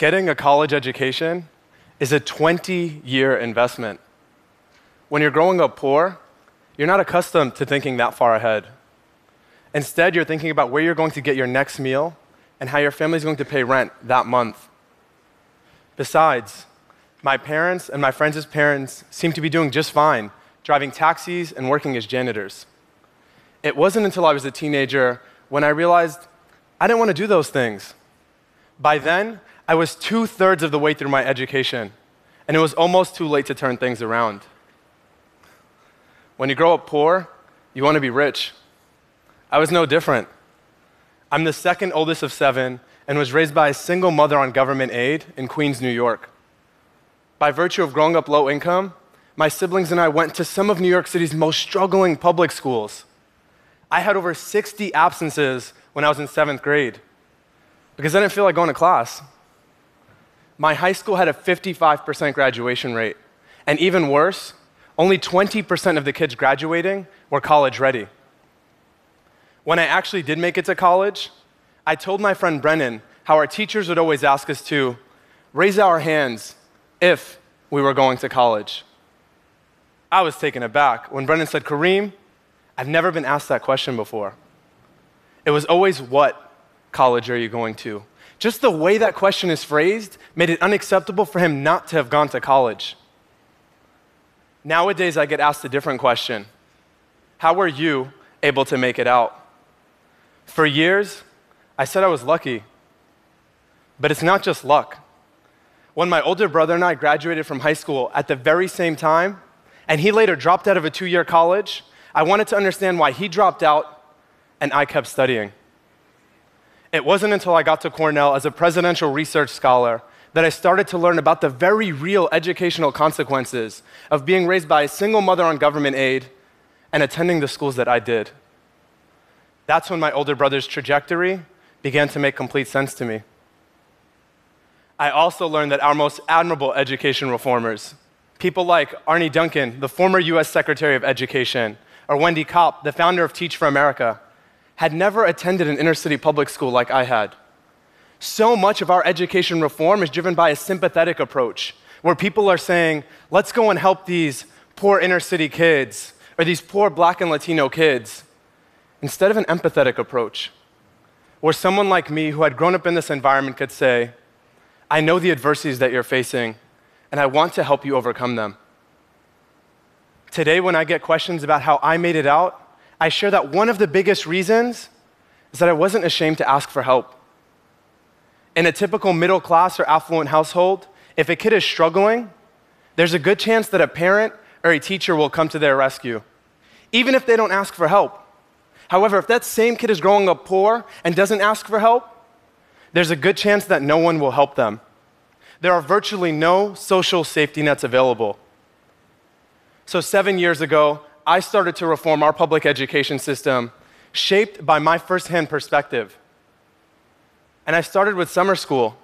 Getting a college education is a 20 year investment. When you're growing up poor, you're not accustomed to thinking that far ahead. Instead, you're thinking about where you're going to get your next meal and how your family's going to pay rent that month. Besides, my parents and my friends' parents seem to be doing just fine, driving taxis and working as janitors. It wasn't until I was a teenager when I realized I didn't want to do those things. By then, I was two thirds of the way through my education, and it was almost too late to turn things around. When you grow up poor, you want to be rich. I was no different. I'm the second oldest of seven and was raised by a single mother on government aid in Queens, New York. By virtue of growing up low income, my siblings and I went to some of New York City's most struggling public schools. I had over 60 absences when I was in seventh grade because I didn't feel like going to class. My high school had a 55% graduation rate, and even worse, only 20% of the kids graduating were college ready. When I actually did make it to college, I told my friend Brennan how our teachers would always ask us to raise our hands if we were going to college. I was taken aback when Brennan said, Kareem, I've never been asked that question before. It was always, What college are you going to? Just the way that question is phrased made it unacceptable for him not to have gone to college. Nowadays, I get asked a different question How were you able to make it out? For years, I said I was lucky. But it's not just luck. When my older brother and I graduated from high school at the very same time, and he later dropped out of a two year college, I wanted to understand why he dropped out and I kept studying. It wasn't until I got to Cornell as a presidential research scholar that I started to learn about the very real educational consequences of being raised by a single mother on government aid and attending the schools that I did. That's when my older brother's trajectory began to make complete sense to me. I also learned that our most admirable education reformers, people like Arne Duncan, the former US Secretary of Education, or Wendy Kopp, the founder of Teach for America, had never attended an inner city public school like I had. So much of our education reform is driven by a sympathetic approach, where people are saying, let's go and help these poor inner city kids or these poor black and Latino kids, instead of an empathetic approach, where someone like me who had grown up in this environment could say, I know the adversities that you're facing, and I want to help you overcome them. Today, when I get questions about how I made it out, I share that one of the biggest reasons is that I wasn't ashamed to ask for help. In a typical middle class or affluent household, if a kid is struggling, there's a good chance that a parent or a teacher will come to their rescue, even if they don't ask for help. However, if that same kid is growing up poor and doesn't ask for help, there's a good chance that no one will help them. There are virtually no social safety nets available. So, seven years ago, I started to reform our public education system, shaped by my firsthand perspective. And I started with summer school.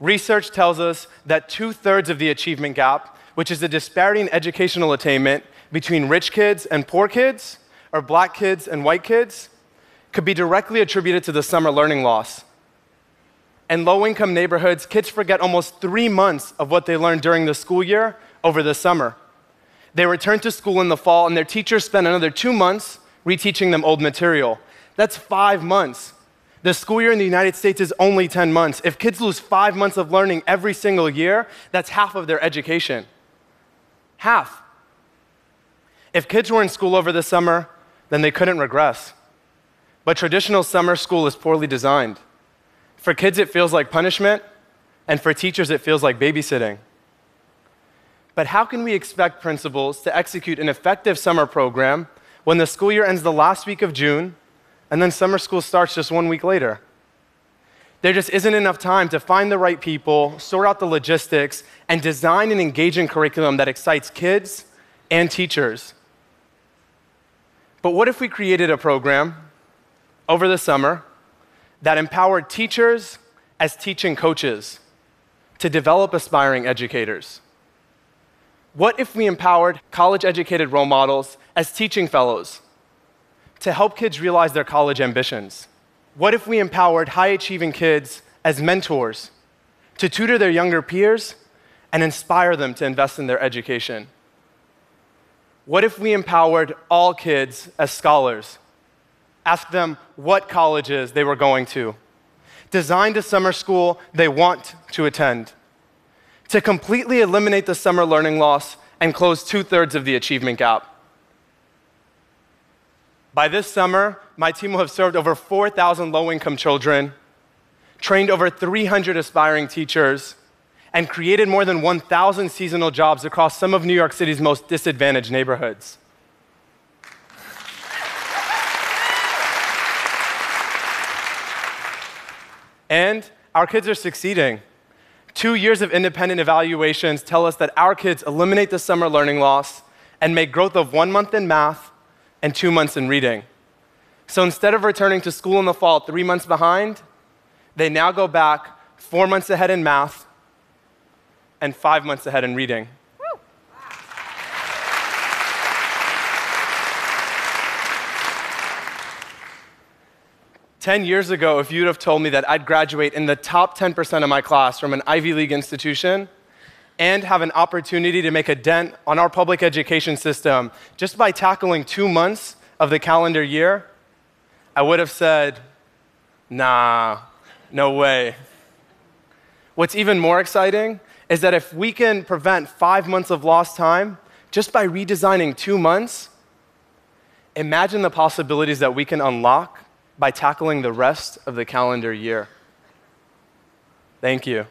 Research tells us that two thirds of the achievement gap, which is the disparity in educational attainment between rich kids and poor kids, or black kids and white kids, could be directly attributed to the summer learning loss. In low income neighborhoods, kids forget almost three months of what they learned during the school year over the summer. They return to school in the fall, and their teachers spend another two months reteaching them old material. That's five months. The school year in the United States is only 10 months. If kids lose five months of learning every single year, that's half of their education. Half. If kids were in school over the summer, then they couldn't regress. But traditional summer school is poorly designed. For kids, it feels like punishment, and for teachers, it feels like babysitting. But how can we expect principals to execute an effective summer program when the school year ends the last week of June and then summer school starts just one week later? There just isn't enough time to find the right people, sort out the logistics, and design an engaging curriculum that excites kids and teachers. But what if we created a program over the summer that empowered teachers as teaching coaches to develop aspiring educators? What if we empowered college educated role models as teaching fellows to help kids realize their college ambitions? What if we empowered high achieving kids as mentors, to tutor their younger peers, and inspire them to invest in their education? What if we empowered all kids as scholars? Ask them what colleges they were going to, designed a summer school they want to attend, to completely eliminate the summer learning loss and close two thirds of the achievement gap. By this summer, my team will have served over 4,000 low income children, trained over 300 aspiring teachers, and created more than 1,000 seasonal jobs across some of New York City's most disadvantaged neighborhoods. And our kids are succeeding. Two years of independent evaluations tell us that our kids eliminate the summer learning loss and make growth of one month in math and two months in reading. So instead of returning to school in the fall three months behind, they now go back four months ahead in math and five months ahead in reading. 10 years ago, if you'd have told me that I'd graduate in the top 10% of my class from an Ivy League institution and have an opportunity to make a dent on our public education system just by tackling two months of the calendar year, I would have said, nah, no way. What's even more exciting is that if we can prevent five months of lost time just by redesigning two months, imagine the possibilities that we can unlock by tackling the rest of the calendar year. Thank you.